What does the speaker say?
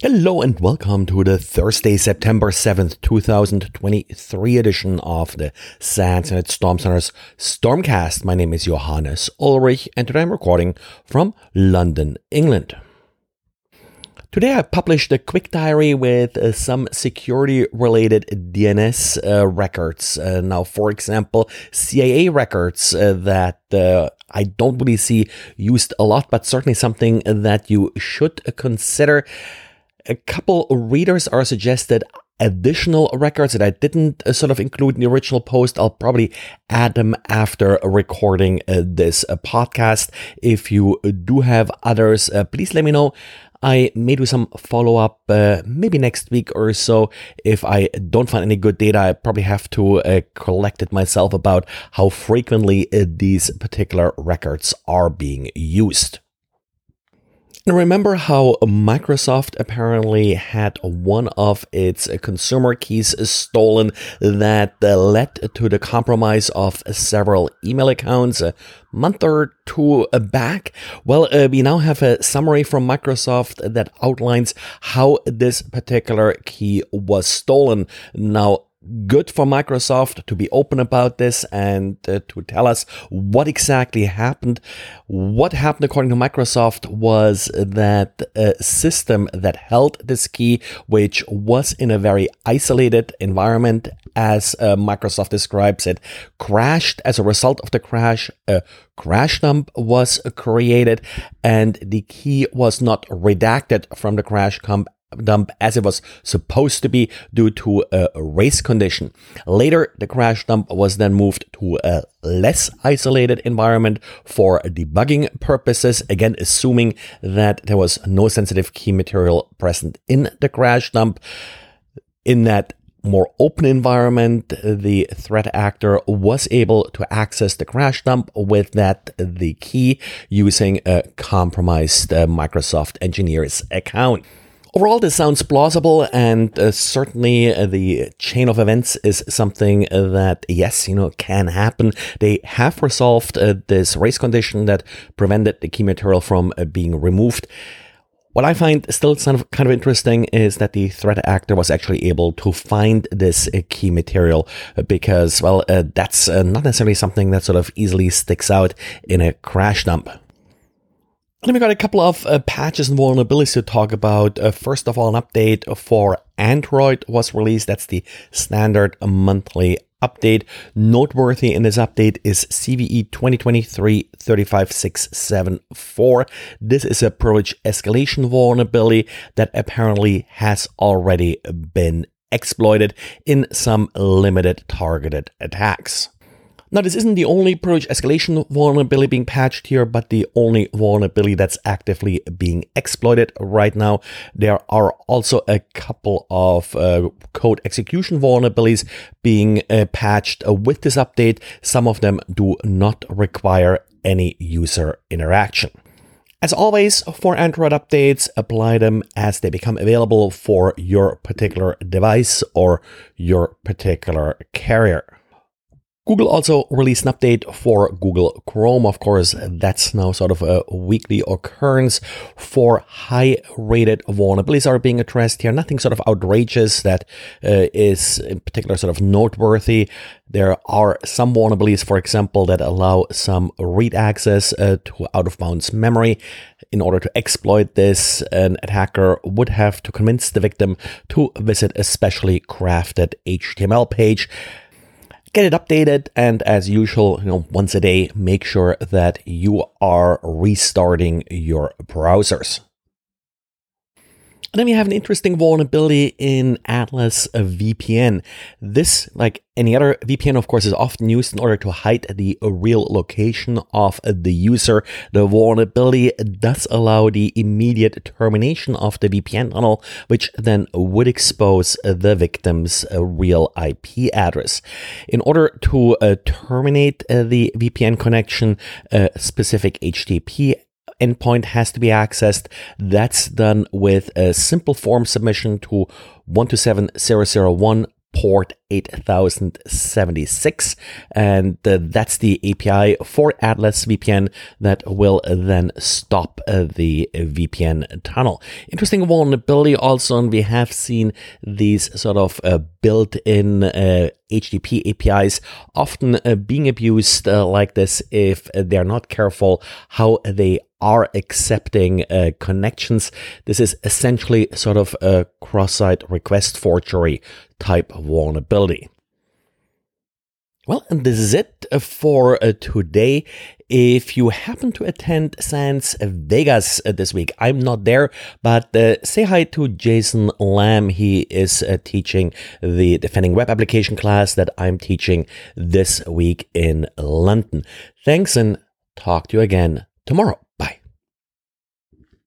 Hello and welcome to the Thursday, September 7th, 2023 edition of the SANS Internet Storm Center's Stormcast. My name is Johannes Ulrich and today I'm recording from London, England. Today I published a quick diary with uh, some security related DNS uh, records. Uh, now, for example, CAA records uh, that uh, I don't really see used a lot, but certainly something that you should consider a couple readers are suggested additional records that I didn't uh, sort of include in the original post. I'll probably add them after recording uh, this uh, podcast. If you do have others, uh, please let me know. I may do some follow up uh, maybe next week or so. If I don't find any good data, I probably have to uh, collect it myself about how frequently these particular records are being used. Remember how Microsoft apparently had one of its consumer keys stolen that uh, led to the compromise of several email accounts a month or two back? Well, uh, we now have a summary from Microsoft that outlines how this particular key was stolen. Now, good for Microsoft to be open about this and uh, to tell us what exactly happened. What happened, according to Microsoft, was that a system that held this key, which was in a very isolated environment, as uh, Microsoft describes it, crashed. As a result of the crash, a crash dump was created and the key was not redacted from the crash dump dump as it was supposed to be due to a race condition. Later, the crash dump was then moved to a less isolated environment for debugging purposes, again, assuming that there was no sensitive key material present in the crash dump. In that more open environment, the threat actor was able to access the crash dump with that the key using a compromised uh, Microsoft engineer's account. Overall, this sounds plausible, and uh, certainly uh, the chain of events is something that, yes, you know, can happen. They have resolved uh, this race condition that prevented the key material from uh, being removed. What I find still kind of, kind of interesting is that the threat actor was actually able to find this uh, key material uh, because, well, that's not necessarily something that sort of easily sticks out in a crash dump. Then we got a couple of uh, patches and vulnerabilities to talk about. Uh, first of all, an update for Android was released. That's the standard monthly update. Noteworthy in this update is CVE 2023 35674. This is a privilege escalation vulnerability that apparently has already been exploited in some limited targeted attacks. Now, this isn't the only privilege escalation vulnerability being patched here, but the only vulnerability that's actively being exploited right now. There are also a couple of uh, code execution vulnerabilities being uh, patched with this update. Some of them do not require any user interaction. As always, for Android updates, apply them as they become available for your particular device or your particular carrier. Google also released an update for Google Chrome. Of course, that's now sort of a weekly occurrence for high rated vulnerabilities are being addressed here. Nothing sort of outrageous that uh, is in particular sort of noteworthy. There are some vulnerabilities, for example, that allow some read access uh, to out of bounds memory. In order to exploit this, an attacker would have to convince the victim to visit a specially crafted HTML page get it updated and as usual you know once a day make sure that you are restarting your browsers and then we have an interesting vulnerability in Atlas VPN. This, like any other VPN, of course, is often used in order to hide the real location of the user. The vulnerability does allow the immediate termination of the VPN tunnel, which then would expose the victim's real IP address. In order to uh, terminate uh, the VPN connection, a specific HTTP endpoint has to be accessed. That's done with a simple form submission to 127001 port 8076 and uh, that's the API for Atlas VPN that will then stop uh, the VPN tunnel. Interesting vulnerability also and we have seen these sort of uh, built-in HTTP uh, APIs often uh, being abused uh, like this if they're not careful how they are accepting uh, connections. This is essentially sort of a cross-site request forgery type vulnerability. Well, and this is it for uh, today. If you happen to attend SANS Vegas uh, this week, I'm not there, but uh, say hi to Jason Lam. He is uh, teaching the Defending Web Application class that I'm teaching this week in London. Thanks and talk to you again tomorrow.